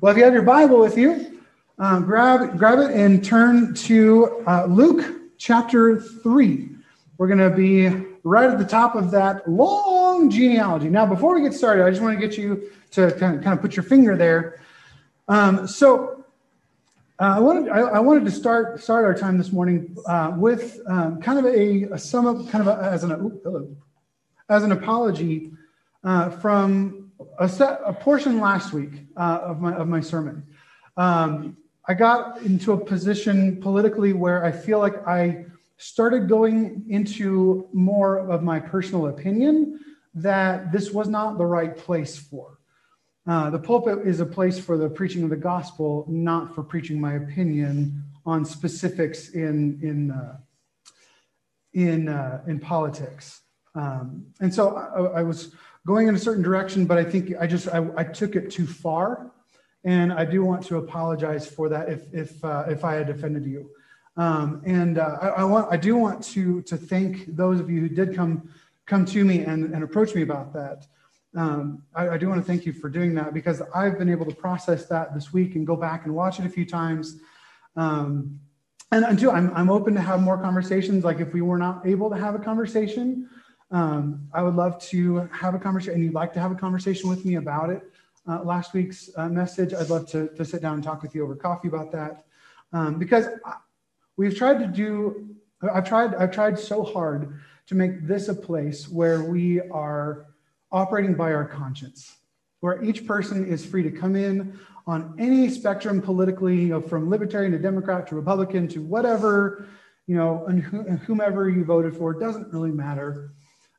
Well, if you have your Bible with you, um, grab grab it and turn to uh, Luke chapter three. We're going to be right at the top of that long genealogy. Now, before we get started, I just want to get you to kind of, kind of put your finger there. Um, so, uh, I wanted I, I, wanted to start start our time this morning uh, with um, kind of a, a sum up, kind of a, as an as an apology uh, from a, set, a portion last week uh, of my of my sermon. Um, I got into a position politically where I feel like I started going into more of my personal opinion that this was not the right place for. Uh, the pulpit is a place for the preaching of the gospel, not for preaching my opinion on specifics in in uh, in uh, in politics. Um, and so I, I was going in a certain direction, but I think I just I, I took it too far, and I do want to apologize for that if if uh, if I had offended you. Um, and uh, I, I, want I do want to to thank those of you who did come come to me and, and approach me about that. Um, I, I, do want to thank you for doing that because I've been able to process that this week and go back and watch it a few times. Um, and until I'm, I'm open to have more conversations. Like if we were not able to have a conversation, um, I would love to have a conversation, and you'd like to have a conversation with me about it. Uh, last week's uh, message, I'd love to, to sit down and talk with you over coffee about that. Um, because we've tried to do, I've tried, I've tried so hard to make this a place where we are operating by our conscience, where each person is free to come in on any spectrum politically, you know, from libertarian to Democrat to Republican to whatever, you know, and, whomever you voted for, doesn't really matter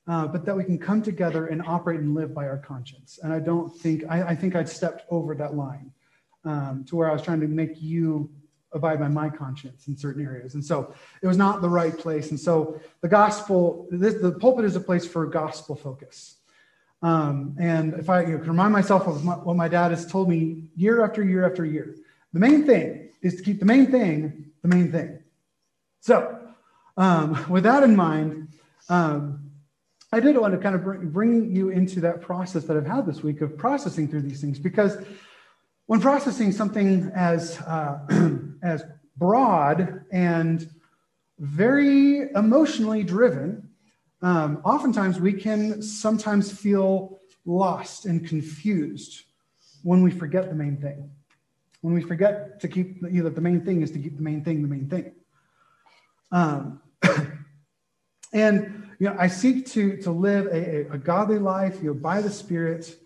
uh, but that we can come together and operate and live by our conscience. And I don't think, I, I think I'd stepped over that line um, to where I was trying to make you abide by my conscience in certain areas. And so it was not the right place. And so the gospel, this, the pulpit is a place for gospel focus. Um, and if I you know, can remind myself of my, what my dad has told me year after year after year, the main thing is to keep the main thing the main thing. So, um, with that in mind, um, I did want to kind of bring, bring you into that process that I've had this week of processing through these things because when processing something as uh, as broad and very emotionally driven, um, oftentimes we can sometimes feel lost and confused when we forget the main thing. When we forget to keep you know, that the main thing is to keep the main thing the main thing. Um, and you know, I seek to, to live a, a godly life, you know, by the Spirit.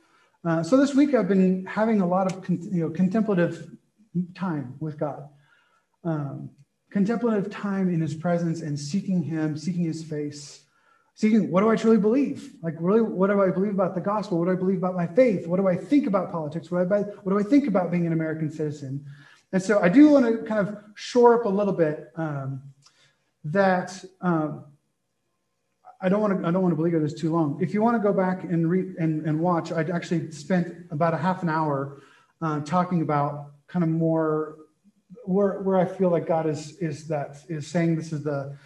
Uh, so this week I've been having a lot of, con- you know, contemplative time with God. Um, contemplative time in his presence and seeking him, seeking his face, seeking what do I truly believe? Like, really, what do I believe about the gospel? What do I believe about my faith? What do I think about politics? What do I, what do I think about being an American citizen? And so I do want to kind of shore up a little bit um, that um, I don't want to. I don't want to believe this too long. If you want to go back and read and, and watch, I actually spent about a half an hour uh, talking about kind of more where where I feel like God is is that is saying this is the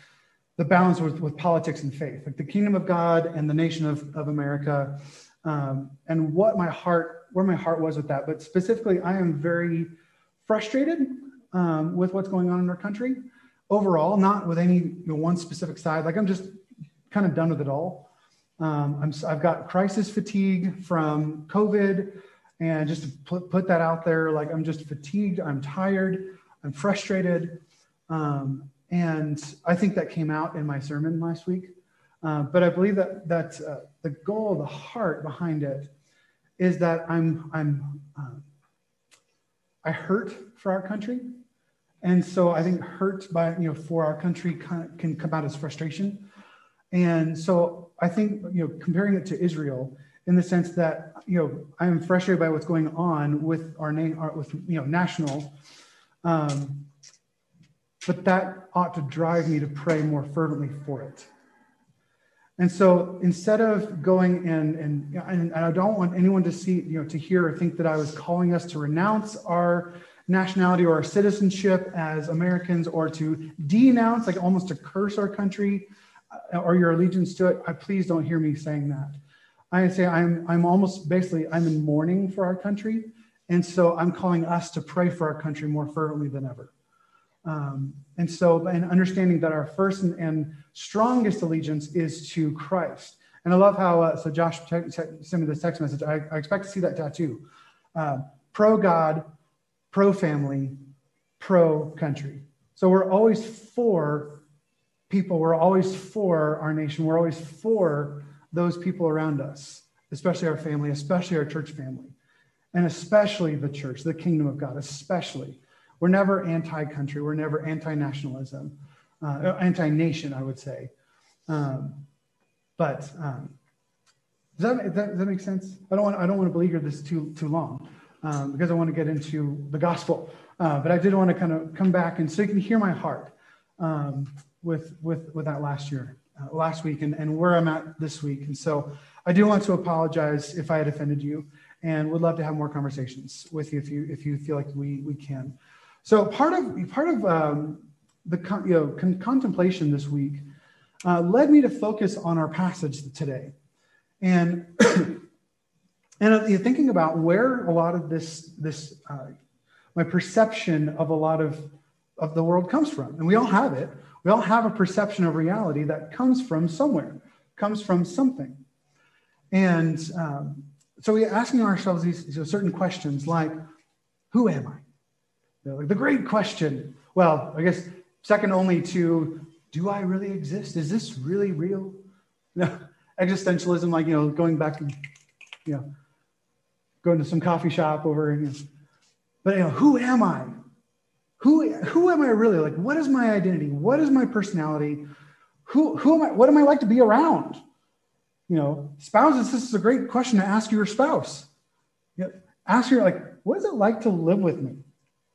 the balance with, with politics and faith, like the kingdom of God and the nation of, of America, um, and what my heart where my heart was with that. But specifically, I am very frustrated um, with what's going on in our country overall, not with any you know, one specific side. Like I'm just kind of done with it all. Um, I'm, I've got crisis fatigue from COVID, and just to put, put that out there, like I'm just fatigued, I'm tired, I'm frustrated. Um, and I think that came out in my sermon last week. Uh, but I believe that that uh, the goal, the heart behind it, is that I'm I'm uh, I hurt for our country, and so I think hurt by you know for our country can, can come out as frustration. And so I think, you know, comparing it to Israel in the sense that, you know, I am frustrated by what's going on with our name, with, you know, national. Um, but that ought to drive me to pray more fervently for it. And so instead of going and, and, and I don't want anyone to see, you know, to hear or think that I was calling us to renounce our nationality or our citizenship as Americans or to denounce, like almost to curse our country or your allegiance to it, I, please don't hear me saying that. I say I'm, I'm almost basically, I'm in mourning for our country And so I'm calling us to pray for our country more fervently than ever. Um, and so, and understanding that our first and, and, strongest allegiance is to Christ. And I love how, uh, so Josh te- te- sent me this text message. I, I, expect to see that tattoo. Uh, pro God, pro family, pro country. So we're always for people. We're always for our nation. We're always for those people around us, especially our family, especially our church family, and especially the church, the kingdom of God, especially. We're never anti country, we're never anti nationalism, uh, anti nation, I would say. Um, but um, does, that, that, does, that, make sense? I don't want, I don't want to beleaguer this too, too long um, because I want to get into the gospel. Uh, but I did want to kind of come back and so you can hear my heart um, with, with, with that last year, uh, last week, and, and where I'm at this week. And so I do want to apologize if I had offended you and would love to have more conversations with you if you, if you feel like we, we can. So part of part of um, the you know con- contemplation this week uh, led me to focus on our passage today, and and uh, thinking about where a lot of this this uh, my perception of a lot of of the world comes from, and we all have it. We all have a perception of reality that comes from somewhere, comes from something, and um, so we're asking ourselves these, these certain questions like, "Who am I?" You know, like the great question. Well, I guess second only to do I really exist? Is this really real? You know, existentialism, like you know, going back and you know, going to some coffee shop over, you know, but you know, who am I? Who who am I really? Like, what is my identity? What is my personality? Who who am I? What am I like to be around? You know, spouses, this is a great question to ask your spouse. You know, ask your like, what is it like to live with me?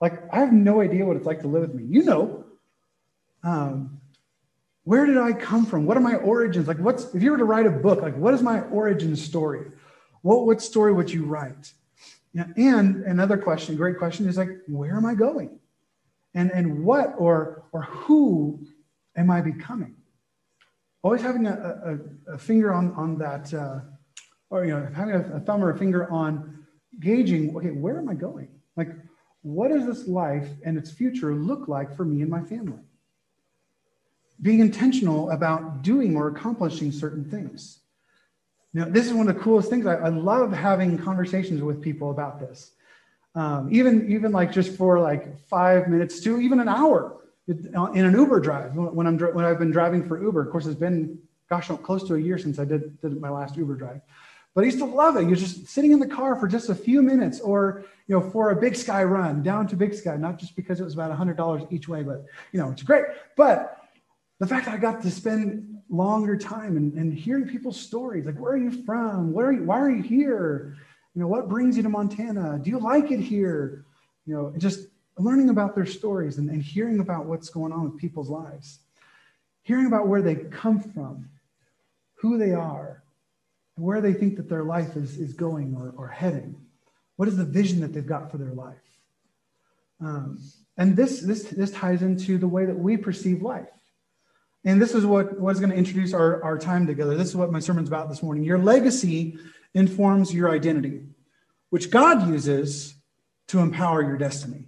Like, I have no idea what it's like to live with me. You know. Um, where did I come from? What are my origins? Like, what's, if you were to write a book, like, what is my origin story? What, what story would you write? Yeah, and another question, great question, is like, where am I going? And, and what or, or who am I becoming? Always having a, a, a finger on, on that, uh, or, you know, having a, a thumb or a finger on gauging, okay, where am I going? Like, what does this life and its future look like for me and my family? Being intentional about doing or accomplishing certain things. Now, this is one of the coolest things. I, I love having conversations with people about this. Um, even, even like just for like five minutes to even an hour in an Uber drive when I'm when I've been driving for Uber. Of course, it's been gosh, close to a year since I did, did my last Uber drive. But I used to love it. You're just sitting in the car for just a few minutes, or you know, for a Big Sky run down to Big Sky, not just because it was about $100 each way, but, you know, it's great. But the fact that I got to spend longer time and, and hearing people's stories, like, where are you from? Where are you, why are you here? You know, what brings you to Montana? Do you like it here? You know, just learning about their stories and, and hearing about what's going on with people's lives, hearing about where they come from, who they are, where they think that their life is, is going or, or heading. What is the vision that they've got for their life? Um, and this, this, this ties into the way that we perceive life. And this is what, what is going to introduce our, our time together. This is what my sermon's about this morning. Your legacy informs your identity, which God uses to empower your destiny.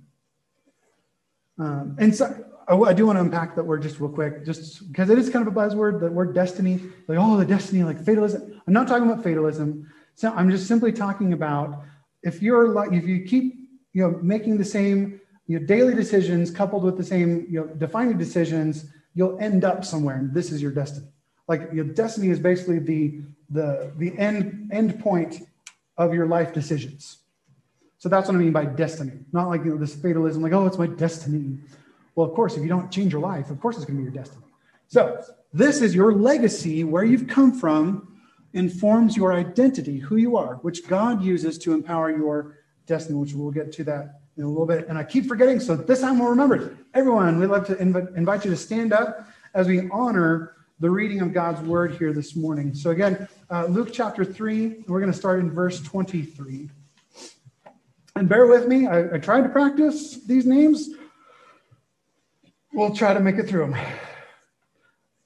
Um, and so I, I, do want to unpack that word just real quick, just because it is kind of a buzzword, the word destiny, like, oh, the destiny, like fatalism. I'm not talking about fatalism. So I'm just simply talking about if you're like if you keep you know making the same you know daily decisions coupled with the same you know defining decisions you'll end up somewhere and this is your destiny like your destiny is basically the the the end end point of your life decisions so that's what i mean by destiny not like you know this fatalism like oh it's my destiny well of course if you don't change your life of course it's going to be your destiny so this is your legacy where you've come from informs your identity, who you are, which God uses to empower your destiny, which we'll get to that in a little bit. And I keep forgetting, so this time we'll remember. it. Everyone, we'd love to inv- invite you to stand up as we honor the reading of God's word here this morning. So again, uh, Luke chapter 3, we're going to start in verse 23. And bear with me, I, I tried to practice these names. We'll try to make it through them.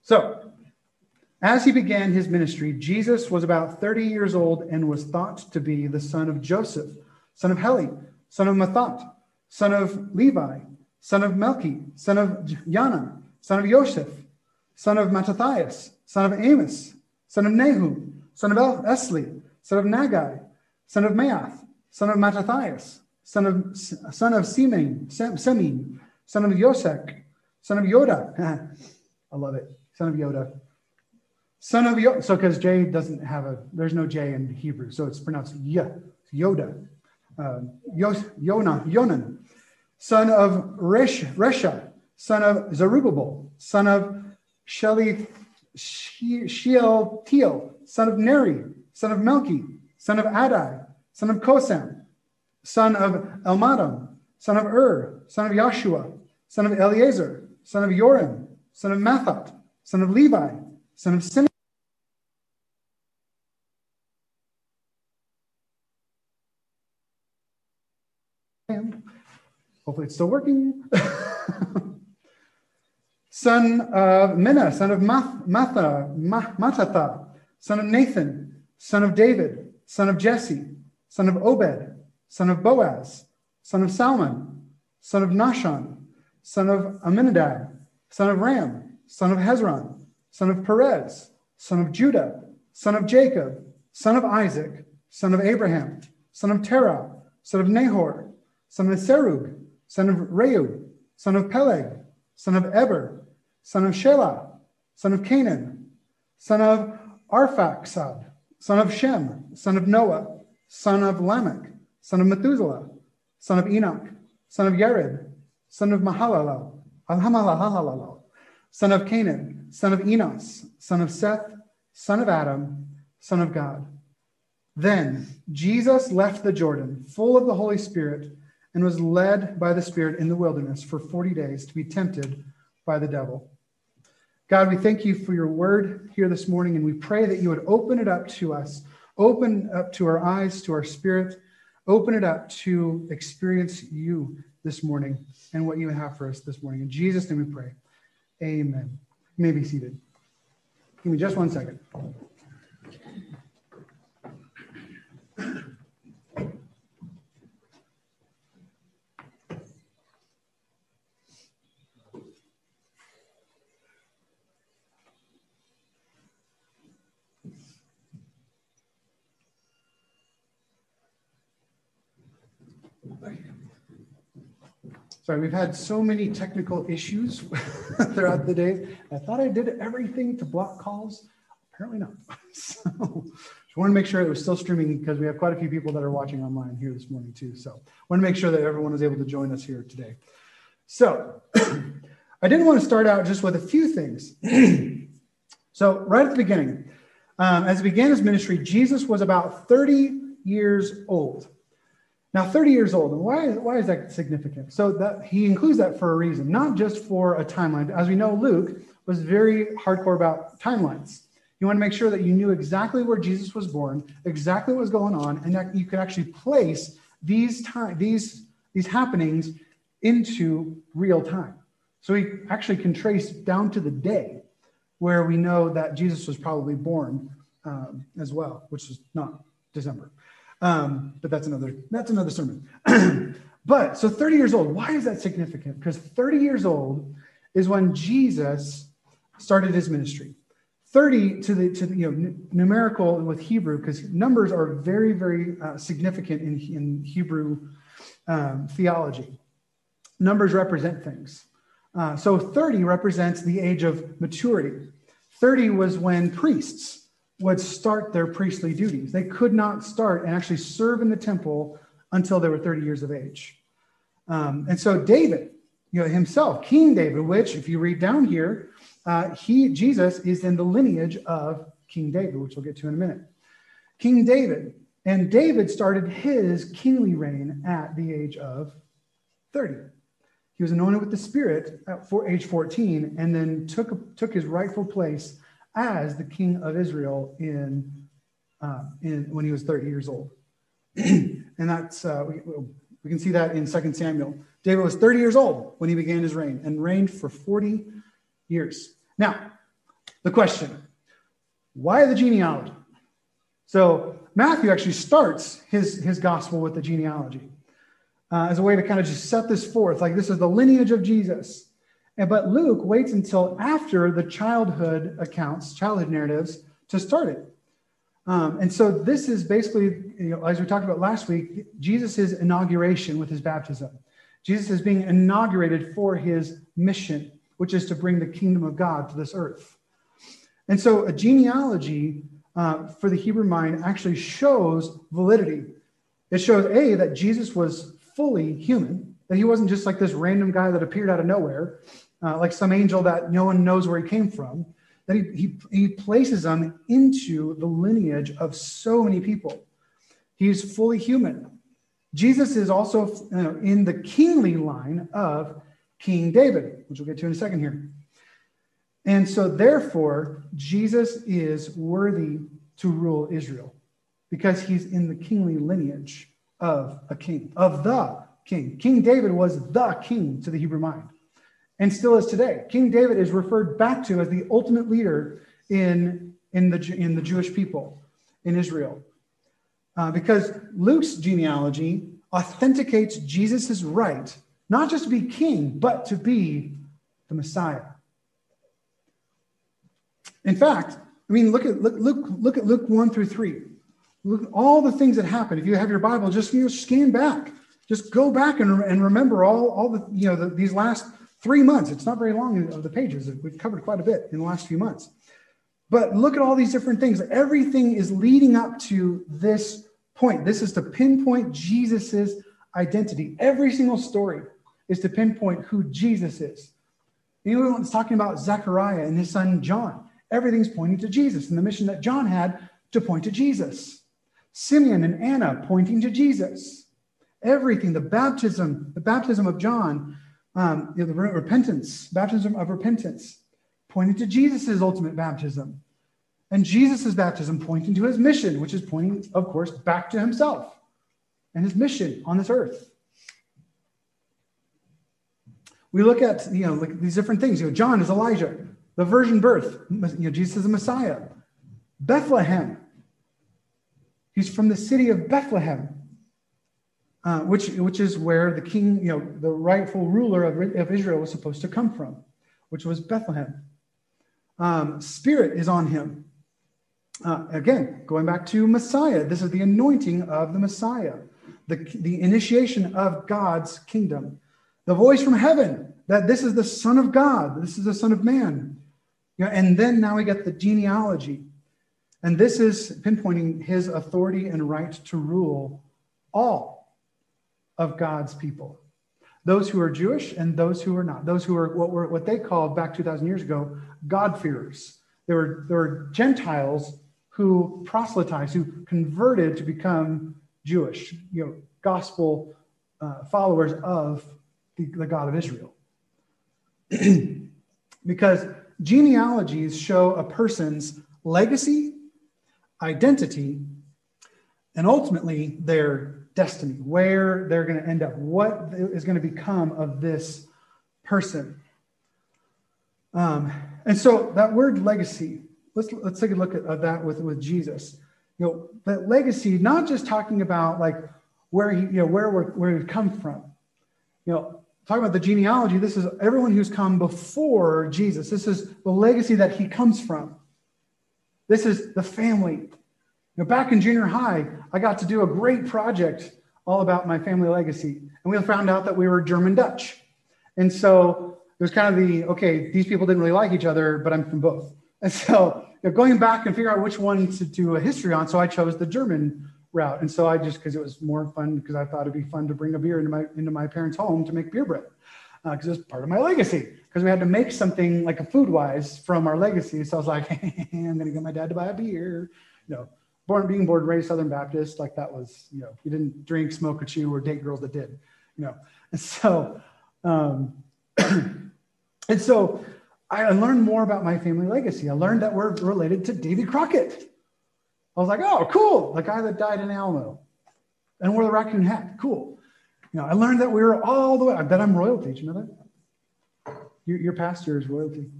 So, as he began his ministry, Jesus was about 30 years old and was thought to be the son of Joseph, son of Heli, son of Mathat, son of Levi, son of Melchi, son of Yana, son of Joseph, son of Mattathias, son of Amos, son of Nahum, son of Esli, son of Nagai, son of Maath, son of Mattathias, son of son of Semin, Semin, son of Yosek, son of Yoda. I love it. Son of Yoda. Son of Yoda. So because J doesn't have a, there's no J in Hebrew, so it's pronounced Y, Yoda. Um, Yos, Yonah, Yonan, son of Resh, Resha, son of Zerubbabel, son of Shealtiel, son of Neri, son of Melchi, son of Adai, son of Kosam, son of Elmadam, son of Ur, son of Yashua, son of Eleazar, son of Joram, son of Mathat, son of Levi, son of Simeon. Hopefully, it's still working. Son of Minna, son of Math, Matha, Matatha, son of Nathan, son of David, son of Jesse, son of Obed, son of Boaz, son of Salmon, son of Nahshon, son of Amminadab, son of Ram, son of Hezron, son of Perez, son of Judah, son of Jacob, son of Isaac, son of Abraham, son of Terah, son of Nahor, son of Serug, son of Reu, son of Peleg, son of Eber, son of Shelah, son of Canaan, son of Arphaxad, son of Shem, son of Noah, son of Lamech, son of Methuselah, son of Enoch, son of Yared, son of Mahalalel, son of Canaan, son of Enos, son of Seth, son of Adam, son of God. Then Jesus left the Jordan, full of the Holy Spirit, and was led by the Spirit in the wilderness for 40 days to be tempted by the devil. God, we thank you for your word here this morning, and we pray that you would open it up to us, open up to our eyes, to our spirit, open it up to experience you this morning and what you have for us this morning. In Jesus' name we pray. Amen. You may be seated. Give me just one second. Sorry, we've had so many technical issues throughout the day. I thought I did everything to block calls. Apparently not. so just want to make sure it was still streaming because we have quite a few people that are watching online here this morning too. So I want to make sure that everyone is able to join us here today. So I did want to start out just with a few things. so right at the beginning, um, as he began his ministry, Jesus was about 30 years old. Now, 30 years old, and why, why is that significant? So that he includes that for a reason, not just for a timeline. As we know, Luke was very hardcore about timelines. You want to make sure that you knew exactly where Jesus was born, exactly what was going on, and that you could actually place these time, these, these happenings into real time. So we actually can trace down to the day where we know that Jesus was probably born um, as well, which is not December. Um, but that's another that's another sermon. but so 30 years old, why is that significant? Because 30 years old is when Jesus started his ministry. 30 to the to the, you know numerical and with Hebrew because numbers are very very uh, significant in in Hebrew um, theology. Numbers represent things. Uh, so 30 represents the age of maturity. 30 was when priests would start their priestly duties. They could not start and actually serve in the temple until they were 30 years of age. Um, and so David, you know, himself, King David, which if you read down here, uh, he Jesus is in the lineage of King David, which we'll get to in a minute. King David, and David started his kingly reign at the age of 30. He was anointed with the Spirit at for age 14, and then took took his rightful place as the king of Israel in, uh, in when he was 30 years old. and that's, uh, we, we can see that in 2 Samuel. David was 30 years old when he began his reign and reigned for 40 years. Now, the question why the genealogy? So, Matthew actually starts his, his gospel with the genealogy. uh, as a way to kind of just set this forth. Like this is the lineage of Jesus. And, but Luke waits until after the childhood accounts, childhood narratives, to start it. Um, and so this is basically, you know, as we talked about last week, Jesus' inauguration with his baptism. Jesus is being inaugurated for his mission, which is to bring the kingdom of God to this earth. And so a genealogy uh, for the Hebrew mind actually shows validity. It shows, A, that Jesus was fully human, that he wasn't just like this random guy that appeared out of nowhere, uh, like some angel that no one knows where he came from, that he, he, he places them into the lineage of so many people. He's fully human. Jesus is also uh, in the kingly line of King David, which we'll get to in a second here. And so, therefore, Jesus is worthy to rule Israel because he's in the kingly lineage of a king, of the king. King David was the king to the Hebrew mind and still is today. King David is referred back to as the ultimate leader in, in, the, in the Jewish people in Israel. Uh, because Luke's genealogy authenticates Jesus' right, not just to be king, but to be the Messiah. In fact, I mean, look at look, look, look at Luke 1 through 3. Look at all the things that happen. If you have your Bible, just you know, scan back. Just go back and, and remember all, all the, you know, the, these last three months. It's not very long of the pages. We've covered quite a bit in the last few months. But look at all these different things. Everything is leading up to this point. This is to pinpoint Jesus's identity. Every single story is to pinpoint who Jesus is. Anyone that's talking about Zechariah and his son John, everything's pointing to Jesus and the mission that John had to point to Jesus. Simeon and Anna pointing to Jesus. Everything, the baptism, the baptism of John, um, you know, the repentance, baptism of repentance, pointing to Jesus' ultimate baptism. And Jesus' baptism pointing to his mission, which is pointing, of course, back to himself and his mission on this earth. We look at, you know, these different things. You know, John is Elijah, the virgin birth. You know, Jesus is the Messiah. Bethlehem. He's from the city of Bethlehem, uh, which, which is where the king, you know, the rightful ruler of, of Israel was supposed to come from, which was Bethlehem. Um, Spirit is on him. Uh, again, going back to Messiah, this is the anointing of the Messiah, the, the initiation of God's kingdom. The voice from heaven that this is the Son of God, this is the Son of Man. You know, and then now we get the genealogy. And this is pinpointing his authority and right to rule all of God's people. Those who are Jewish and those who are not. Those who are what were what they called back 2,000 years ago God-fearers. There were, there were Gentiles who proselytized, who converted to become Jewish, you know, gospel uh, followers of the, the God of Israel. because genealogies show a person's legacy, identity, and ultimately their destiny, where they're going to end up, what is going to become of this person. Um, and so that word legacy let's let's take a look at, that with with Jesus. You know, that legacy, not just talking about like where he, you know, where we're, where we've come from. You know, talking about the genealogy, this is everyone who's come before Jesus. This is the legacy that he comes from. This is the family. You know, back in junior high, I got to do a great project all about my family legacy. And we found out that we were German Dutch. And so it was kind of the okay, these people didn't really like each other, but I'm from both. And so you know, going back and figure out which one to do a history on, so I chose the German route. And so I just because it was more fun because I thought it'd be fun to bring a beer into my into my parents' home to make beer bread because uh, it's part of my legacy. Because we had to make something like a food wise from our legacy. So I was like, hey, I'm gonna get my dad to buy a beer. You know, born being born raised Southern Baptist, like that was you know you didn't drink, smoke, or chew, or date girls that did. You know, and so. Um, and so I learned more about my family legacy. I learned that we're related to Davy Crockett. I was like, oh, cool, the guy that died in Alamo and wore the raccoon hat. Cool. You know, I learned that we were all the way, I bet I'm royalty. Do you know that? Your, your pastor is royalty.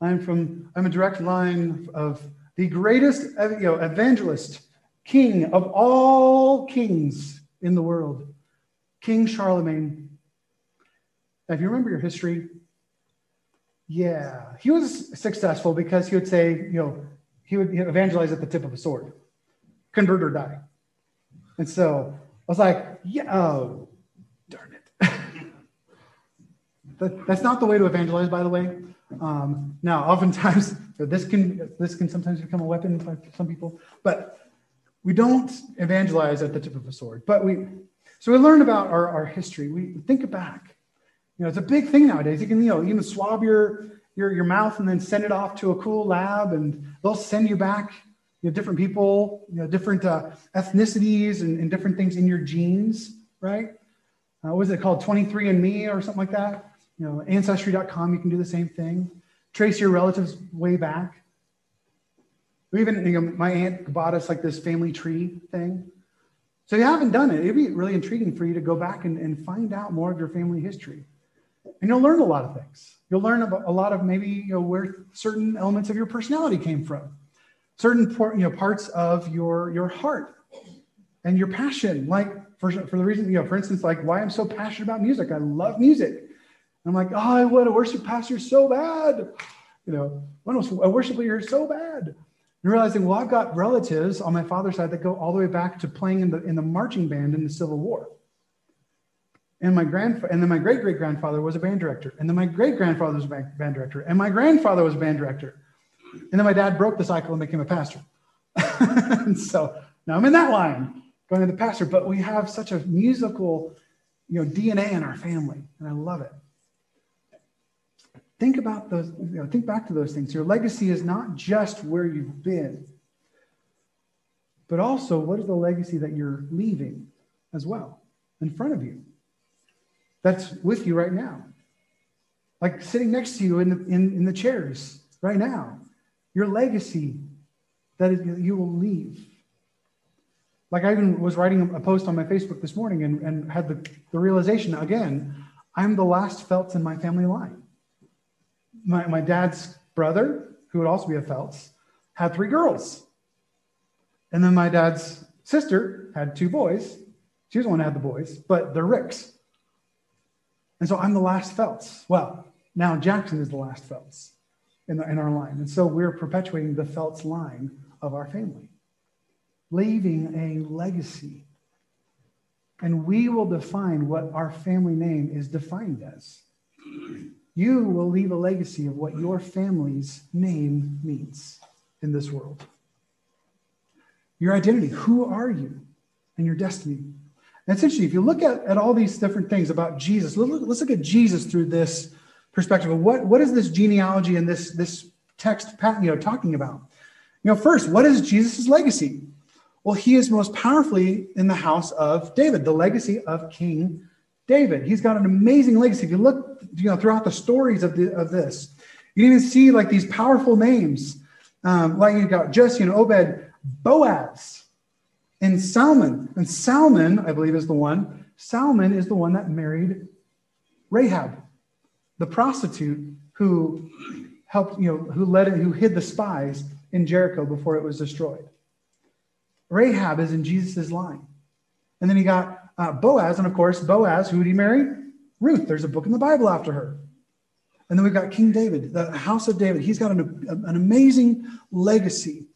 I'm from, I'm a direct line of the greatest uh, you know, evangelist, king of all kings in the world. King Charlemagne. If you remember your history, yeah, he was successful because he would say, you know, he would evangelize at the tip of a sword, convert or die. And so I was like, yeah, oh, darn it. that, that's not the way to evangelize, by the way. Um, now, oftentimes, this can this can sometimes become a weapon for some people, but we don't evangelize at the tip of a sword. But we, so we learn about our, our history. We think back. You know, it's a big thing nowadays. You can, you know, even swab your your your mouth and then send it off to a cool lab, and they'll send you back you know, different people, you know, different uh, ethnicities and, and, different things in your genes, right? Uh, what was it called? 23andMe or something like that? You know, ancestry.com, you can do the same thing. Trace your relatives way back. We even you know, my aunt bought us like this family tree thing. So if you haven't done it. It'd be really intriguing for you to go back and, and find out more of your family history. And you'll learn a lot of things. You'll learn about a lot of maybe you know, where certain elements of your personality came from, certain you know, parts of your, your heart and your passion. Like for, for the reason, you know, for instance, like why I'm so passionate about music. I love music. I'm like, oh, I want a worship pastor so bad. You know, I worship leader so bad. And realizing, well, I've got relatives on my father's side that go all the way back to playing in the in the marching band in the Civil War. And my grandfather, and then my great great grandfather was a band director, and then my great grandfather was a band director, and my grandfather was a band director, and then my dad broke the cycle and became a pastor. and so now I'm in that line, going to the pastor. But we have such a musical, you know, DNA in our family, and I love it. Think about those, you know, think back to those things. Your legacy is not just where you've been, but also what is the legacy that you're leaving as well in front of you that's with you right now. Like sitting next to you in the, in, in the chairs right now, your legacy that you will leave. Like I even was writing a post on my Facebook this morning and, and had the, the realization again, I'm the last Phelps in my family line my, my dad's brother, who would also be a Phelps, had three girls. And then my dad's sister had two boys. She was the one who had the boys, but they're Ricks. And so I'm the last Phelps. Well, now Jackson is the last Phelps in, the, in our line. And so we're perpetuating the Phelps line of our family, leaving a legacy. And we will define what our family name is defined as. You will leave a legacy of what your family's name means in this world. Your identity, who are you, and your destiny. And interesting, if you look at, at all these different things about Jesus, let's look, let's look at Jesus through this perspective of what, what is this genealogy and this, this text you know, talking about? You know, first, what is Jesus' legacy? Well, he is most powerfully in the house of David, the legacy of King David. He's got an amazing legacy. If you look, you know, throughout the stories of, the, of this, you even see like these powerful names, um, like you got Jesse and Obed, Boaz, and Salmon. And Salmon, I believe, is the one. Salmon is the one that married Rahab, the prostitute who helped, you know, who led it, who hid the spies in Jericho before it was destroyed. Rahab is in Jesus' line. And then he got uh, Boaz, and of course, Boaz, who did he marry? Ruth. There's a book in the Bible after her. And then we've got King David, the house of David. He's got an, an amazing legacy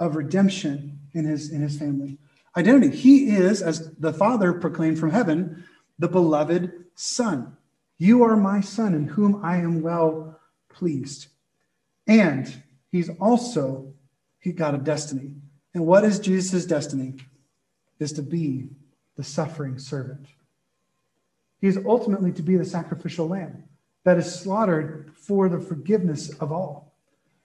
of redemption in his, in his family. Identity. He is, as the Father proclaimed from heaven, the beloved Son. You are my Son, in whom I am well pleased. And he's also, he got a destiny. And what is Jesus' destiny? Is to be the suffering servant. He is ultimately to be the sacrificial lamb that is slaughtered for the forgiveness of all.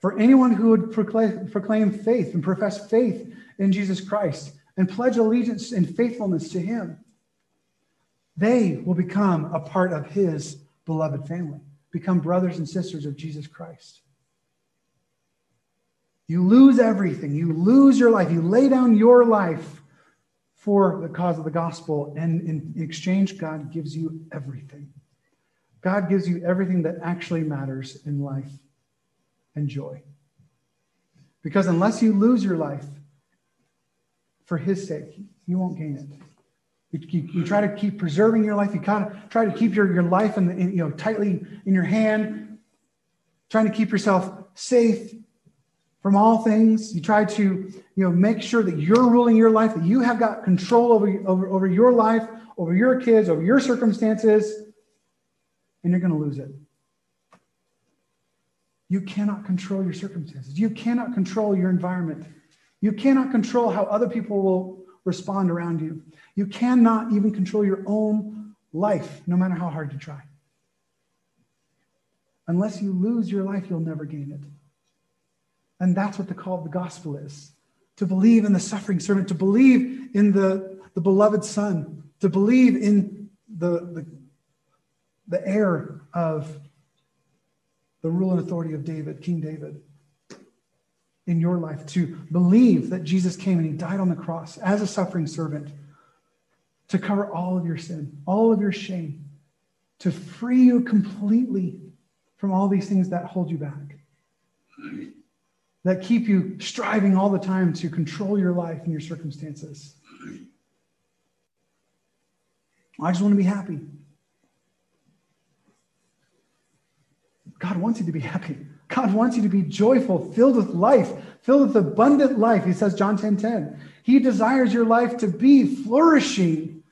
For anyone who would proclaim, proclaim faith and profess faith in Jesus Christ and pledge allegiance and faithfulness to him, they will become a part of his beloved family, become brothers and sisters of Jesus Christ. You lose everything. You lose your life. You lay down your life for the cause of the gospel. And in exchange, God gives you everything. God gives you everything that actually matters in life and joy. Because unless you lose your life for his sake, you won't gain it. You, you, you, try to keep preserving your life. You kind of try to keep your, your life in, the, in, you know, tightly in your hand, trying to keep yourself safe from all things. You try to you know, make sure that you're ruling your life, that you have got control over, over, over your life, over your kids, over your circumstances, and you're going to lose it. You cannot control your circumstances. You cannot control your environment. You cannot control how other people will respond around you. You cannot even control your own life, no matter how hard you try. Unless you lose your life, you'll never gain it. And that's what the call of the gospel is. To believe in the suffering servant, to believe in the, the beloved son, to believe in the, the, the heir of the rule and authority of David, King David, in your life, to believe that Jesus came and he died on the cross as a suffering servant to cover all of your sin, all of your shame, to free you completely from all these things that hold you back, that keep you striving all the time to control your life and your circumstances. I just want to be happy. God wants you to be happy. God wants you to be joyful, filled with life, filled with abundant life. He says, John 10 10. He desires your life to be flourishing.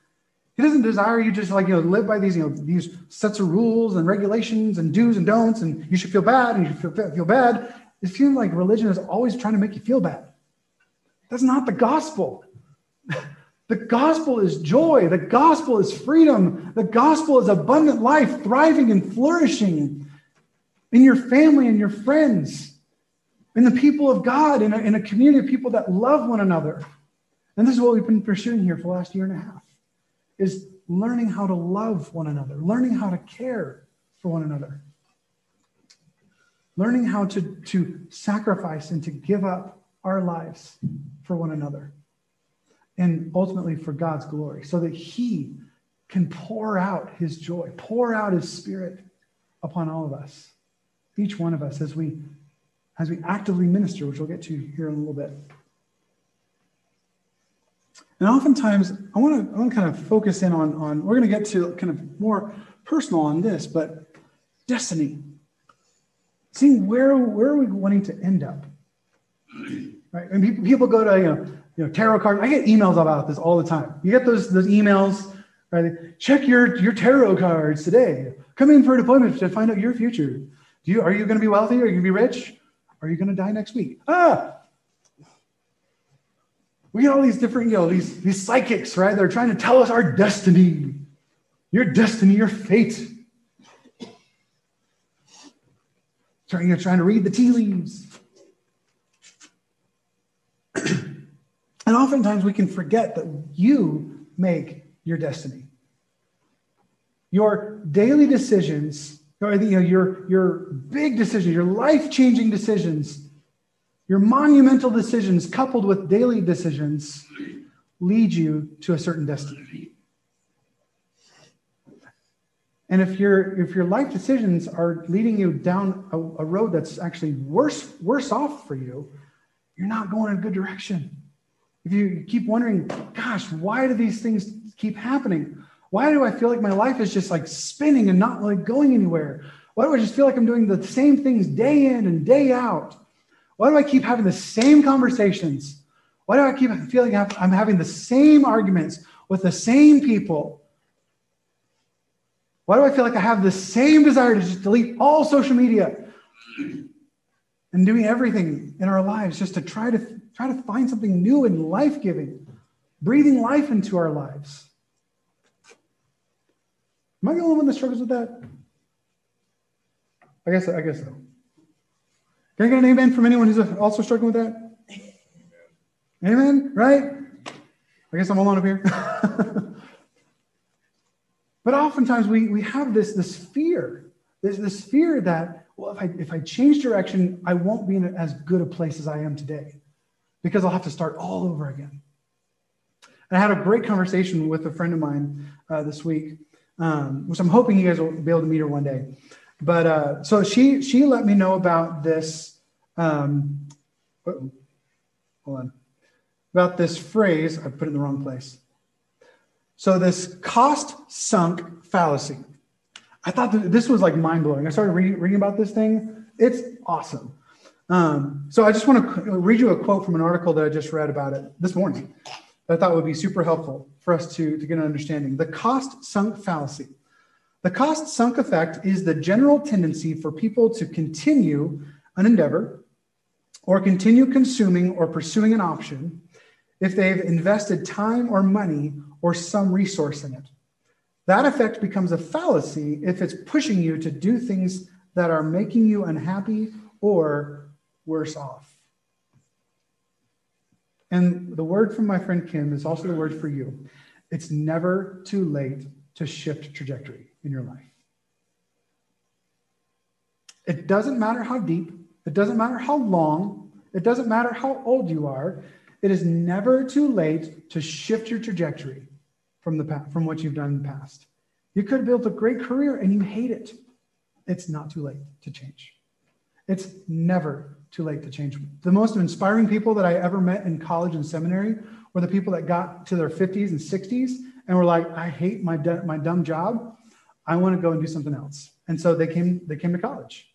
He doesn't desire you just like, you know, live by these, you know, these sets of rules and regulations and do's and don'ts, and you should feel bad and you should feel, feel bad. It seems like religion is always trying to make you feel bad. That's not the gospel. The gospel is joy. The gospel is freedom. The gospel is abundant life, thriving and flourishing in your family and your friends, in the people of God, in a, in a community of people that love one another. And this is what we've been pursuing here for the last year and a half is learning how to love one another, learning how to care for one another, learning how to, to sacrifice and to give up our lives for one another, and ultimately for God's glory, so that He can pour out His joy, pour out His Spirit upon all of us each one of us as we as we actively minister, which we'll get to here in a little bit. And oftentimes, I want to I want to kind of focus in on on we're going to get to kind of more personal on this, but destiny, seeing where where are we wanting to end up, right? And people, people go to you know you know tarot cards. I get emails about this all the time. You get those those emails, right? Check your your tarot cards today. Come in for an appointment to find out your future. Do you, are you going to be wealthy? Are you going to be rich? Are you going to die next week? Ah! We get all these different, you know, these, these psychics, right? They're trying to tell us our destiny, your destiny, your fate. Trying, you're trying to read the tea leaves. and oftentimes we can forget that you make your destiny. Your daily decisions or you know, your, your big decisions, your life changing decisions, your monumental decisions coupled with daily decisions lead you to a certain destiny. And if your if your life decisions are leading you down a, a, road that's actually worse worse off for you, you're not going in a good direction. If you keep wondering, gosh, why do these things keep happening? Why do I feel like my life is just like spinning and not like going anywhere? Why do I just feel like I'm doing the same things day in and day out? Why do I keep having the same conversations? Why do I keep feeling I'm having the same arguments with the same people? Why do I feel like I have the same desire to just delete all social media and doing everything in our lives just to try to try to find something new and life-giving, breathing life into our lives? Am I the only one that struggles with that? I guess I guess so. Can I get an amen from anyone who's also struggling with that? Amen, right? I guess I'm alone up here. but oftentimes we, we have this, this fear, this, this fear that, well, if I, if I change direction, I won't be in as good a place as I am today because I'll have to start all over again. And I had a great conversation with a friend of mine uh, this week um, which I'm hoping you guys will be able to meet her one day. But uh, so she she let me know about this. Um, hold on, about this phrase. I put it in the wrong place. So, this cost sunk fallacy. I thought this was like mind blowing. I started reading, reading about this thing. It's awesome. Um, so, I just want to read you a quote from an article that I just read about it this morning that I thought would be super helpful for us to, to get an understanding. The cost sunk fallacy. The cost sunk effect is the general tendency for people to continue an endeavor or continue consuming or pursuing an option if they've invested time or money or some resource in it. That effect becomes a fallacy if it's pushing you to do things that are making you unhappy or worse off. And the word from my friend Kim is also the word for you. It's never too late to shift trajectory in your life. It doesn't matter how deep, it doesn't matter how long, it doesn't matter how old you are. It is never too late to shift your trajectory from the past, from what you've done in the past. You could have built a great career and you hate it. It's not too late to change. It's never too late to change. The most inspiring people that I ever met in college and seminary were the people that got to their 50s and 60s and were like, I hate my, my dumb job. I want to go and do something else. And so they came, they came to college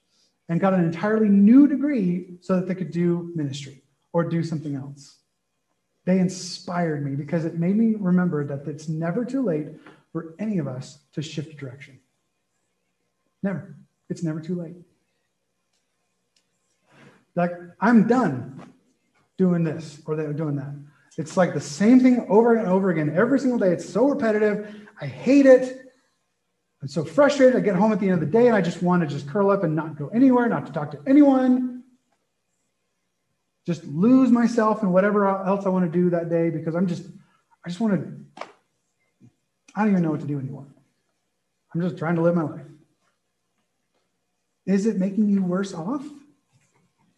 and got an entirely new degree so that they could do ministry or do something else. They inspired me because it made me remember that it's never too late for any of us to shift direction. Never. It's never too late. Like, I'm done doing this or they're doing that. It's like the same thing over and over again every single day. It's so repetitive. I hate it. I'm so frustrated. I get home at the end of the day and I just want to just curl up and not go anywhere, not to talk to anyone. Just lose myself in whatever else I want to do that day because I'm just, I just want to, I don't even know what to do anymore. I'm just trying to live my life. Is it making you worse off?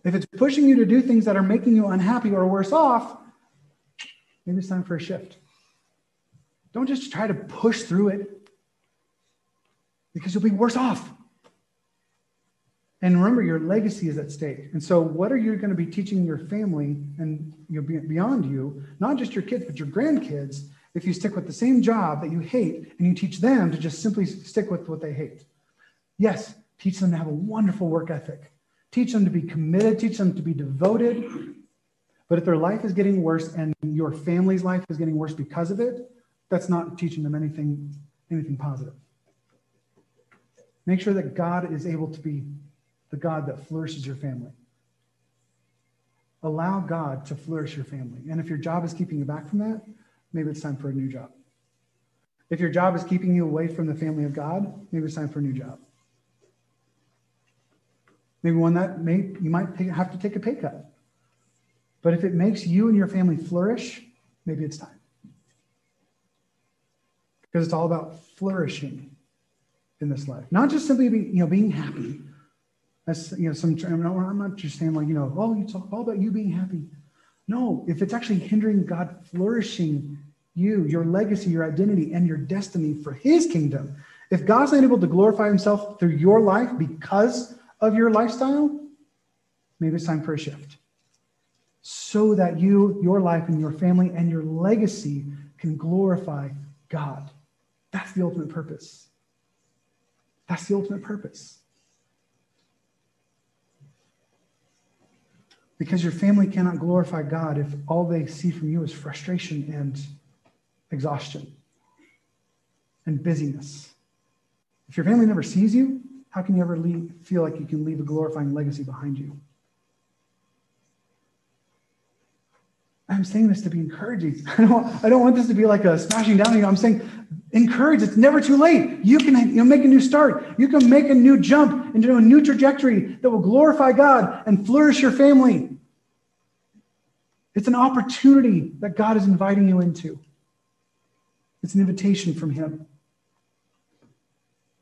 If it's pushing you to do things that are making you unhappy or worse off, maybe it's time for a shift. Don't just try to push through it because you'll be worse off. And remember, your legacy is at stake. And so, what are you going to be teaching your family and you know, beyond you, not just your kids, but your grandkids, if you stick with the same job that you hate and you teach them to just simply stick with what they hate? Yes, teach them to have a wonderful work ethic, teach them to be committed, teach them to be devoted. But if their life is getting worse and your family's life is getting worse because of it, that's not teaching them anything, anything positive. Make sure that God is able to be the God that flourishes your family. Allow God to flourish your family. And if your job is keeping you back from that, maybe it's time for a new job. If your job is keeping you away from the family of God, maybe it's time for a new job. Maybe one that may you might have to take a pay cut. But if it makes you and your family flourish, maybe it's time. Because it's all about flourishing in this life, not just simply being, you know, being happy. That's you know, some I'm not just saying like, you know, oh, you talk all about you being happy. No, if it's actually hindering God flourishing you, your legacy, your identity, and your destiny for his kingdom, if God's not able to glorify himself through your life because of your lifestyle, maybe it's time for a shift. So that you, your life, and your family and your legacy can glorify God. That's the ultimate purpose. That's the ultimate purpose. Because your family cannot glorify God if all they see from you is frustration and exhaustion and busyness. If your family never sees you, how can you ever leave, feel like you can leave a glorifying legacy behind you? I'm saying this to be encouraging. I don't, I don't want this to be like a smashing down. You I'm saying encourage. It's never too late. You can you know, make a new start. You can make a new jump into a new trajectory that will glorify God and flourish your family. It's an opportunity that God is inviting you into. It's an invitation from Him.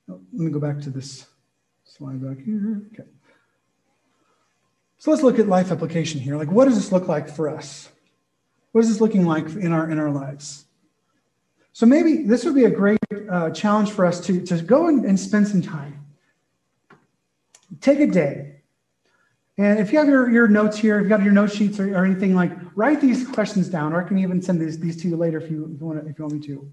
Oh, let me go back to this slide back here. Okay. So let's look at life application here. Like, what does this look like for us? What is this looking like in our in our lives? So maybe this would be a great uh, challenge for us to, to go and, and spend some time. Take a day. And if you have your, your notes here, if you got your note sheets or, or anything like, write these questions down, or I can even send these, these to you later if you, if you, want, if you want me to.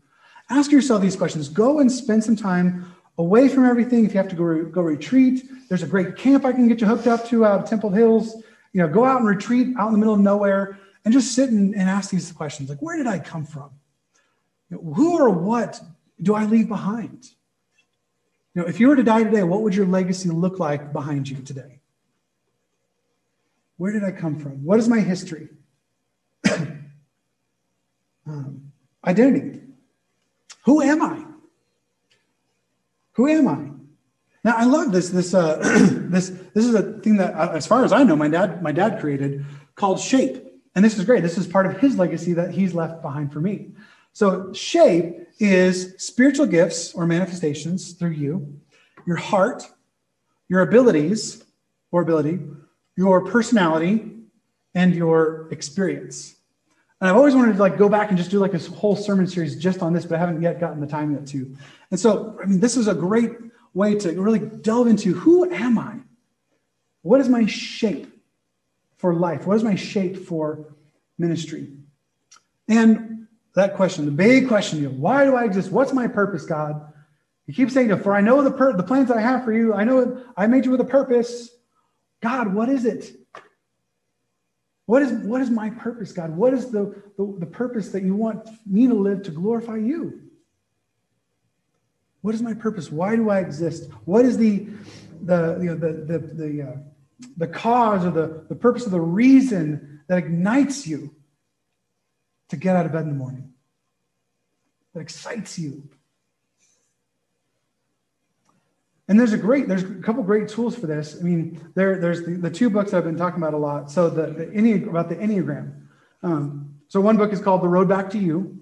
Ask yourself these questions. Go and spend some time away from everything. If you have to go, go retreat, there's a great camp I can get you hooked up to out of Temple Hills. You know, go out and retreat out in the middle of nowhere and just sit and, and ask these questions like, where did I come from? You know, who or what do I leave behind? You know, if you were to die today, what would your legacy look like behind you today? Where did I come from? What is my history? um, identity. Who am I? Who am I? Now I love this. This uh, this this is a thing that, uh, as far as I know, my dad my dad created called Shape, and this is great. This is part of his legacy that he's left behind for me. So Shape is spiritual gifts or manifestations through you, your heart, your abilities or ability, your personality, and your experience. And I've always wanted to like go back and just do like this whole sermon series just on this, but I haven't yet gotten the time yet to. And so, I mean, this is a great way to really delve into who am I? What is my shape for life? What is my shape for ministry? And that question, the big question, you know, why do I exist? What's my purpose, God? You keep saying, for I know the, per- the plans I have for you. I know I made you with a purpose. God, what is it? What is, what is my purpose, God? What is the, the, the purpose that you want me to live to glorify you? What is my purpose? Why do I exist? What is the, the, you know, the, the, the, uh, the cause or the, the purpose of the reason that ignites you to get out of bed in the morning, that excites you And there's a great, there's a couple great tools for this. I mean, there, there's the, the two books I've been talking about a lot. So the, the about the Enneagram. Um, so one book is called The Road Back to You.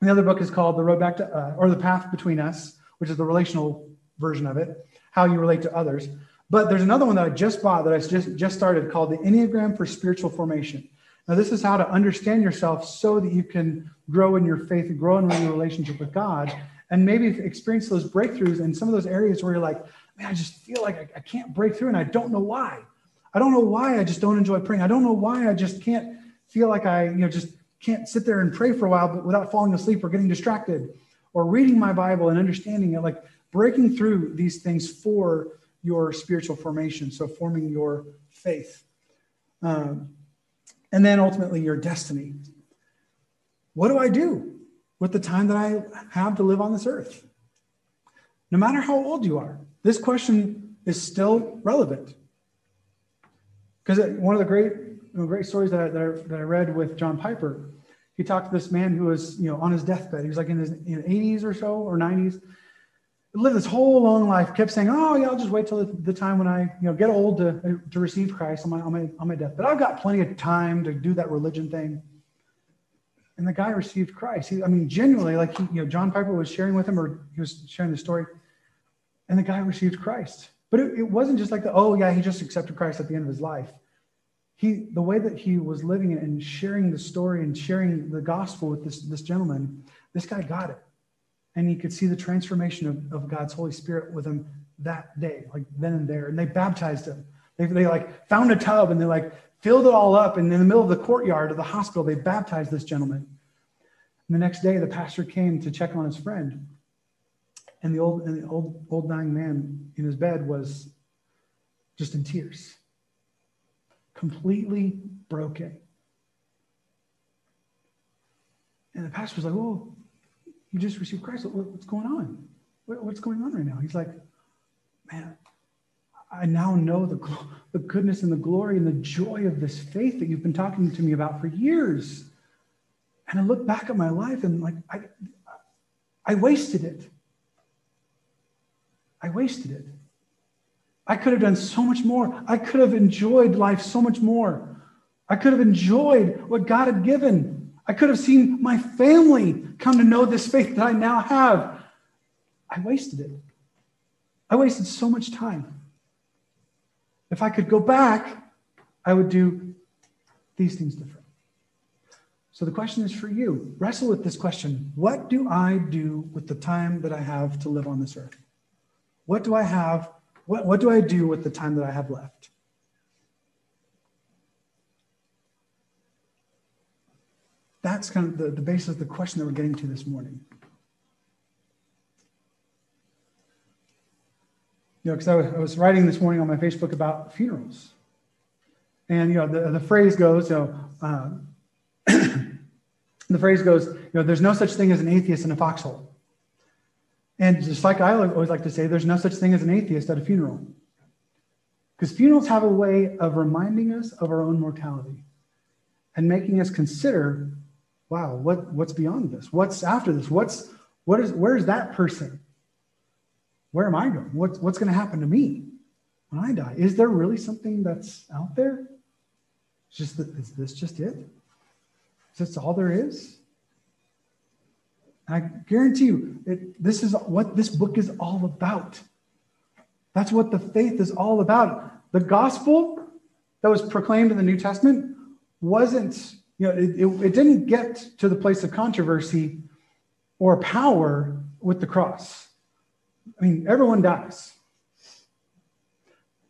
The other book is called The Road Back to, uh, or The Path Between Us, which is the relational version of it, how you relate to others. But there's another one that I just bought that I just, just started called The Enneagram for Spiritual Formation. Now, this is how to understand yourself so that you can grow in your faith and grow in your relationship with God and maybe experience those breakthroughs in some of those areas where you're like, man, I just feel like I, I can't break through and I don't know why. I don't know why I just don't enjoy praying. I don't know why I just can't feel like I, you know, just can't sit there and pray for a while but without falling asleep or getting distracted or reading my Bible and understanding it, like breaking through these things for your spiritual formation. So forming your faith. Um, and then ultimately your destiny. What do I do? With the time that I have to live on this earth. No matter how old you are, this question is still relevant. Because one of the great, great stories that I, that, I, that I read with John Piper, he talked to this man who was, you know, on his deathbed. He was like in his in 80s or so or 90s. Lived this whole long life, kept saying, "Oh yeah, I'll just wait till the, the time when I, you know, get old to, to receive Christ on my, on my on my death." But I've got plenty of time to do that religion thing and the guy received Christ. He, I mean, genuinely, like he, you know, John Piper was sharing with him, or he was sharing the story, and the guy received Christ. But it, it wasn't just like the oh yeah, he just accepted Christ at the end of his life. He, the way that he was living and sharing the story and sharing the gospel with this this gentleman, this guy got it, and he could see the transformation of, of God's Holy Spirit with him that day, like then and there. And they baptized him. They, they like found a tub and they like filled it all up. And in the middle of the courtyard of the hospital, they baptized this gentleman. And the next day, the pastor came to check on his friend. And the old, and the old, old dying man in his bed was just in tears, completely broken. And the pastor was like, "Oh, you just received Christ. What's going on? What's going on right now?" He's like, "Man, I now know the, the goodness and the glory and the joy of this faith that you've been talking to me about for years. And I look back at my life and like, I, I wasted it. I wasted it. I could have done so much more. I could have enjoyed life so much more. I could have enjoyed what God had given. I could have seen my family come to know this faith that I now have. I wasted it. I wasted so much time. If I could go back, I would do these things different. So the question is for you. Wrestle with this question. What do I do with the time that I have to live on this earth? What do I have? What, what do I do with the time that I have left? That's kind of the, the basis of the question that we're getting to this morning. Know, because I, I, was writing this morning on my Facebook about funerals. And, you know, the, the phrase goes, you know, uh, the phrase goes, you know, there's no such thing as an atheist in a foxhole. And just like I always like to say, there's no such thing as an atheist at a funeral. Because funerals have a way of reminding us of our own mortality and making us consider, wow, what, what's beyond this? What's after this? What's what is where's that person? Where am I going? What's what's going to happen to me when I die? Is there really something that's out there? It's just that is this just it? Is this all there is? I guarantee you, it, this is what this book is all about. That's what the faith is all about. The gospel that was proclaimed in the New Testament wasn't, you know, it, it, it didn't get to the place of controversy or power with the cross. I mean, everyone dies.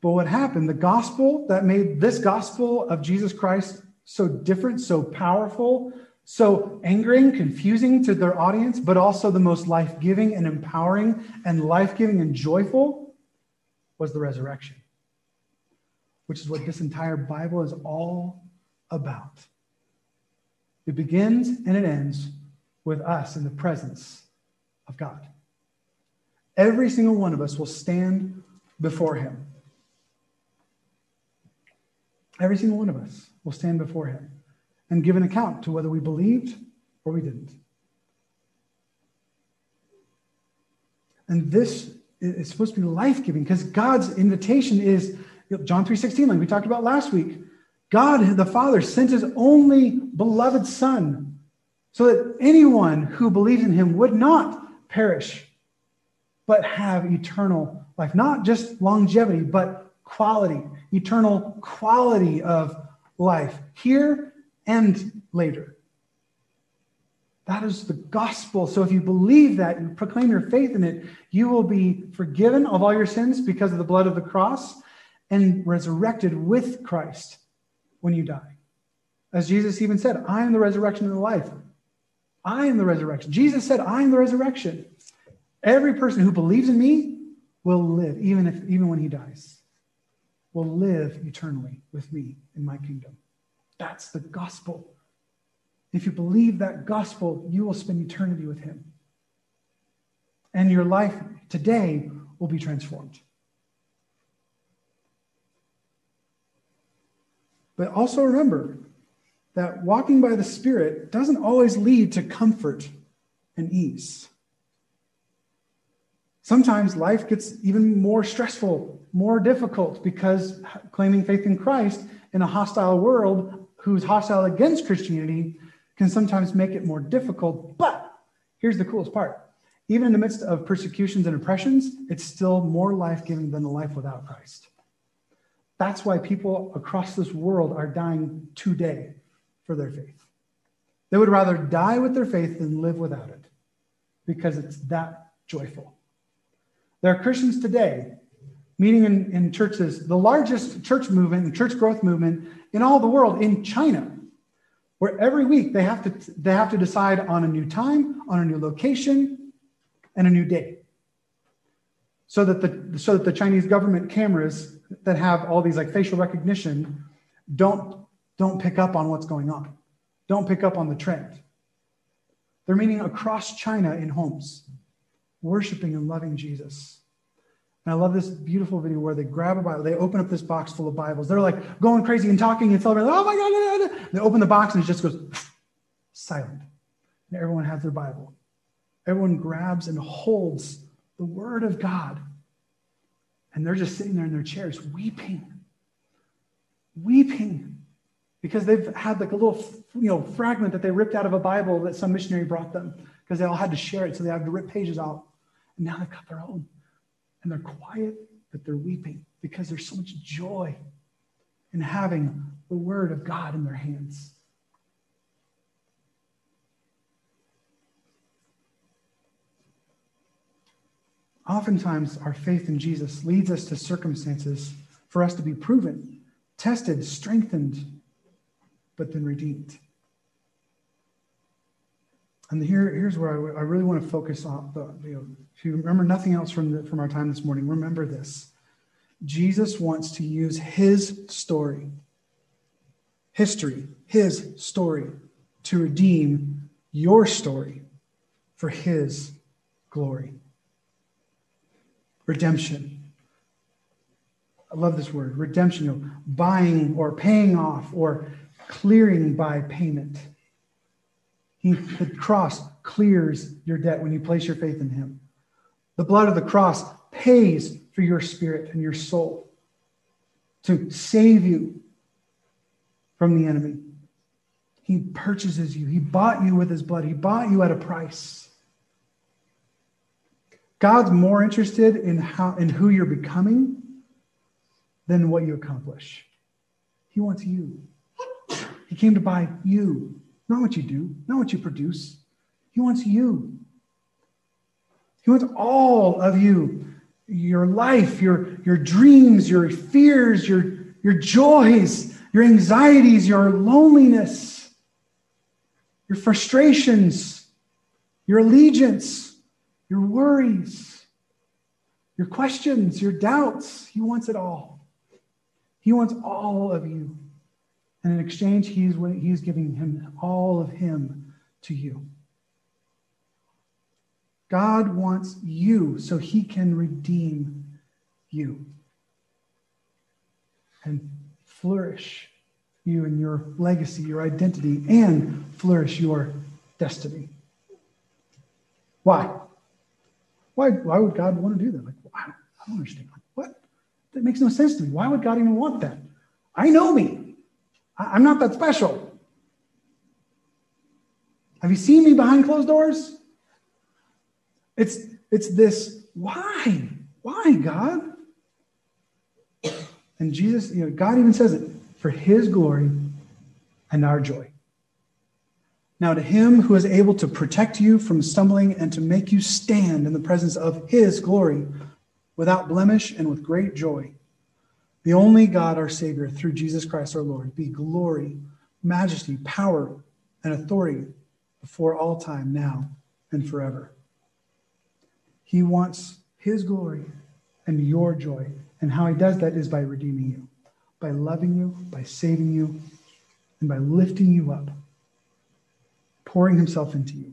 But what happened, the gospel that made this gospel of Jesus Christ so different, so powerful, so angering, confusing to their audience, but also the most life giving and empowering and life giving and joyful was the resurrection, which is what this entire Bible is all about. It begins and it ends with us in the presence of God. Every single one of us will stand before him. Every single one of us will stand before him and give an account to whether we believed or we didn't. And this is supposed to be life-giving because God's invitation is John 3:16 like we talked about last week. God the Father sent his only beloved son so that anyone who believes in him would not perish but have eternal life, not just longevity, but quality, eternal quality of life here and later. That is the gospel. So if you believe that and proclaim your faith in it, you will be forgiven of all your sins because of the blood of the cross and resurrected with Christ when you die. As Jesus even said, I am the resurrection and the life. I am the resurrection. Jesus said, I am the resurrection. Every person who believes in me will live, even if even when he dies, will live eternally with me in my kingdom. That's the gospel. If you believe that gospel, you will spend eternity with him. And your life today will be transformed. But also remember that walking by the Spirit doesn't always lead to comfort and ease. Sometimes life gets even more stressful, more difficult because claiming faith in Christ in a hostile world who's hostile against Christianity can sometimes make it more difficult. But here's the coolest part even in the midst of persecutions and oppressions, it's still more life giving than the life without Christ. That's why people across this world are dying today for their faith. They would rather die with their faith than live without it because it's that joyful. There are Christians today meeting in, in churches, the largest church movement and church growth movement in all the world in China, where every week they have to they have to decide on a new time, on a new location, and a new day. So that the so that the Chinese government cameras that have all these like facial recognition don't don't pick up on what's going on. Don't pick up on the trend. They're meeting across China in homes, worshiping and loving Jesus. And I love this beautiful video where they grab a Bible, they open up this box full of Bibles. They're like going crazy and talking and celebrating. Oh my God. They open the box and it just goes silent. And everyone has their Bible. Everyone grabs and holds the Word of God. And they're just sitting there in their chairs weeping, weeping because they've had like a little you know fragment that they ripped out of a bible that some missionary brought them because they all had to share it so they had to rip pages out and now they've got their own and they're quiet, but they're weeping because there's so much joy in having the word of God in their hands. Oftentimes, our faith in Jesus leads us to circumstances for us to be proven, tested, strengthened, but then redeemed. And here, here's where I, I really want to focus on the, you know, if you remember nothing else from, the, from our time this morning, remember this. Jesus wants to use his story, history, his story, to redeem your story for his glory. Redemption. I love this word redemption, you know, buying or paying off or clearing by payment. He, the cross clears your debt when you place your faith in him. The blood of the cross pays for your spirit and your soul to save you from the enemy. He purchases you. He bought you with his blood. He bought you at a price. God's more interested in how in who you're becoming than what you accomplish. He wants you. He came to buy you, not what you do, not what you produce. He wants you. He wants all of you your life, your, your dreams, your fears, your, your joys, your anxieties, your loneliness, your frustrations, your allegiance, your worries, your questions, your doubts. He wants it all. He wants all of you. And in exchange, he's, he's giving him all of him to you. God wants you so he can redeem you and flourish you in your legacy, your identity, and flourish your destiny. Why? Why, why would God want to do that? Like, I don't, I don't understand. Like, what? That makes no sense to me. Why would God even want that? I know me. I, I'm not that special. Have you seen me behind closed doors? It's, it's this why? Why, God? And Jesus, you know, God even says it for his glory and our joy. Now, to him who is able to protect you from stumbling and to make you stand in the presence of his glory without blemish and with great joy, the only God, our Savior, through Jesus Christ our Lord, be glory, majesty, power, and authority before all time, now and forever. He wants his glory and your joy. And how he does that is by redeeming you, by loving you, by saving you, and by lifting you up, pouring himself into you.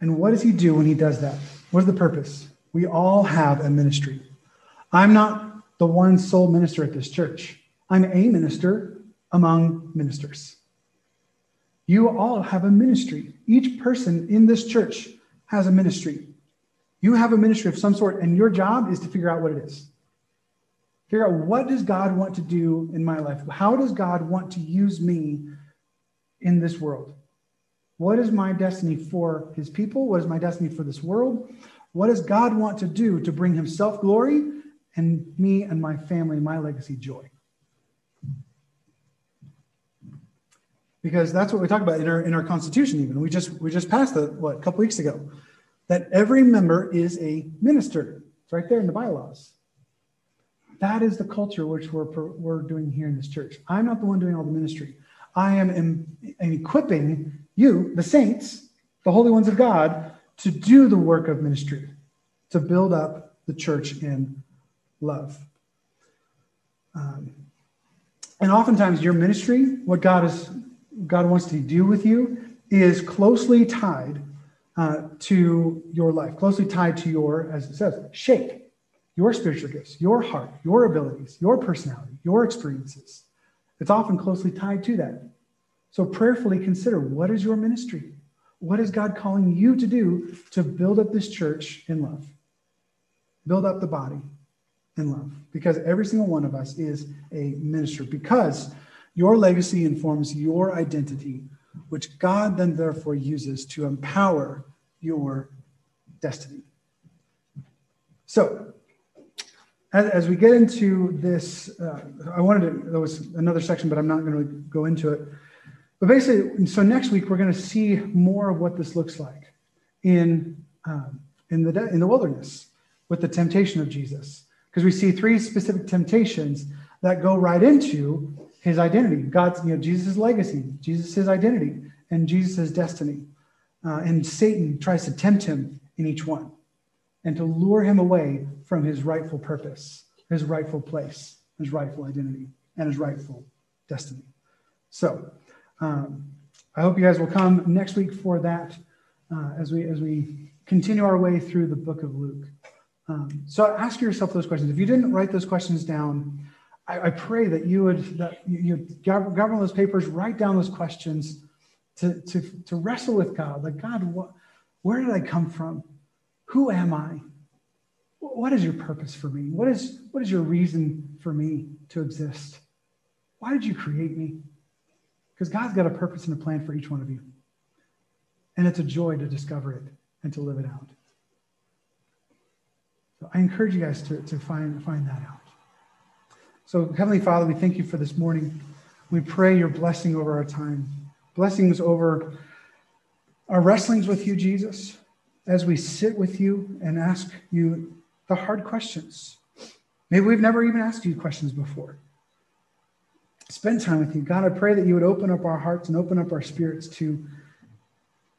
And what does he do when he does that? What is the purpose? We all have a ministry. I'm not the one sole minister at this church. I'm a minister among ministers. You all have a ministry. Each person in this church has a ministry. You have a ministry of some sort, and your job is to figure out what it is. Figure out what does God want to do in my life? How does God want to use me in this world? What is my destiny for his people? What is my destiny for this world? What does God want to do to bring himself glory and me and my family, my legacy joy? Because that's what we talk about in our in our constitution even. We just we just passed that what a couple weeks ago that every member is a minister. It's right there in the bylaws. That is the culture which we're we're doing here in this church. I'm not the one doing all the ministry. I am equipping you the saints the holy ones of god to do the work of ministry to build up the church in love. Um, and oftentimes your ministry what god is God wants to do with you is closely tied uh, to your life, closely tied to your, as it says, shape, your spiritual gifts, your heart, your abilities, your personality, your experiences. It's often closely tied to that. So prayerfully consider what is your ministry? What is God calling you to do to build up this church in love? Build up the body in love. Because every single one of us is a minister. Because your legacy informs your identity, which God then therefore uses to empower your destiny. So, as, as we get into this, uh, I wanted to, there was another section, but I'm not going to go into it. But basically, so next week, we're going to see more of what this looks like in, um, in, the, in the wilderness with the temptation of Jesus. Because we see three specific temptations that go right into his identity, God's, you know, Jesus' legacy, Jesus' identity, and Jesus' destiny. uh, and Satan tries to tempt him in each one and to lure him away from his rightful purpose, his rightful place, his rightful identity, and his rightful destiny. So, um, I hope you guys will come next week for that uh, as we as we continue our way through the book of Luke. Um, so ask yourself those questions. If you didn't write those questions down, I, I pray that you would that you, one of those papers, write down those questions to, to, to wrestle with God. Like, God, what, where did I come from? Who am I? What is your purpose for me? What is, what is your reason for me to exist? Why did you create me? Because God's got a purpose and a plan for each one of you. And it's a joy to discover it and to live it out. So I encourage you guys to, to find, find that out. So, Heavenly Father, we thank you for this morning. We pray your blessing over our time, blessings over our wrestlings with you, Jesus, as we sit with you and ask you the hard questions. Maybe we've never even asked you questions before. Spend time with you. God, I pray that you would open up our hearts and open up our spirits to,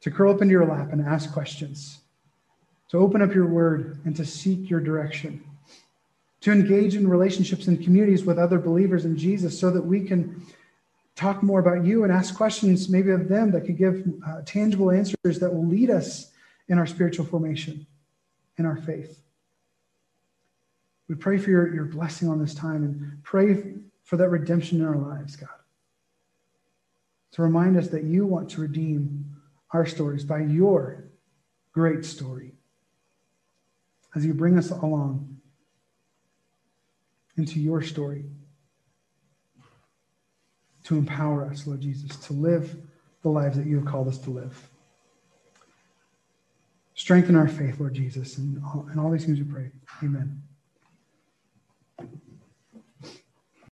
to curl up into your lap and ask questions to open up your word and to seek your direction, to engage in relationships and communities with other believers in Jesus so that we can talk more about you and ask questions maybe of them that could give uh, tangible answers that will lead us in our spiritual formation, in our faith. We pray for your, your blessing on this time and pray for that redemption in our lives, God. To remind us that you want to redeem our stories by your great story as you bring us along into your story to empower us, Lord Jesus, to live the lives that you have called us to live. Strengthen our faith, Lord Jesus, and all, and all these things we pray. Amen.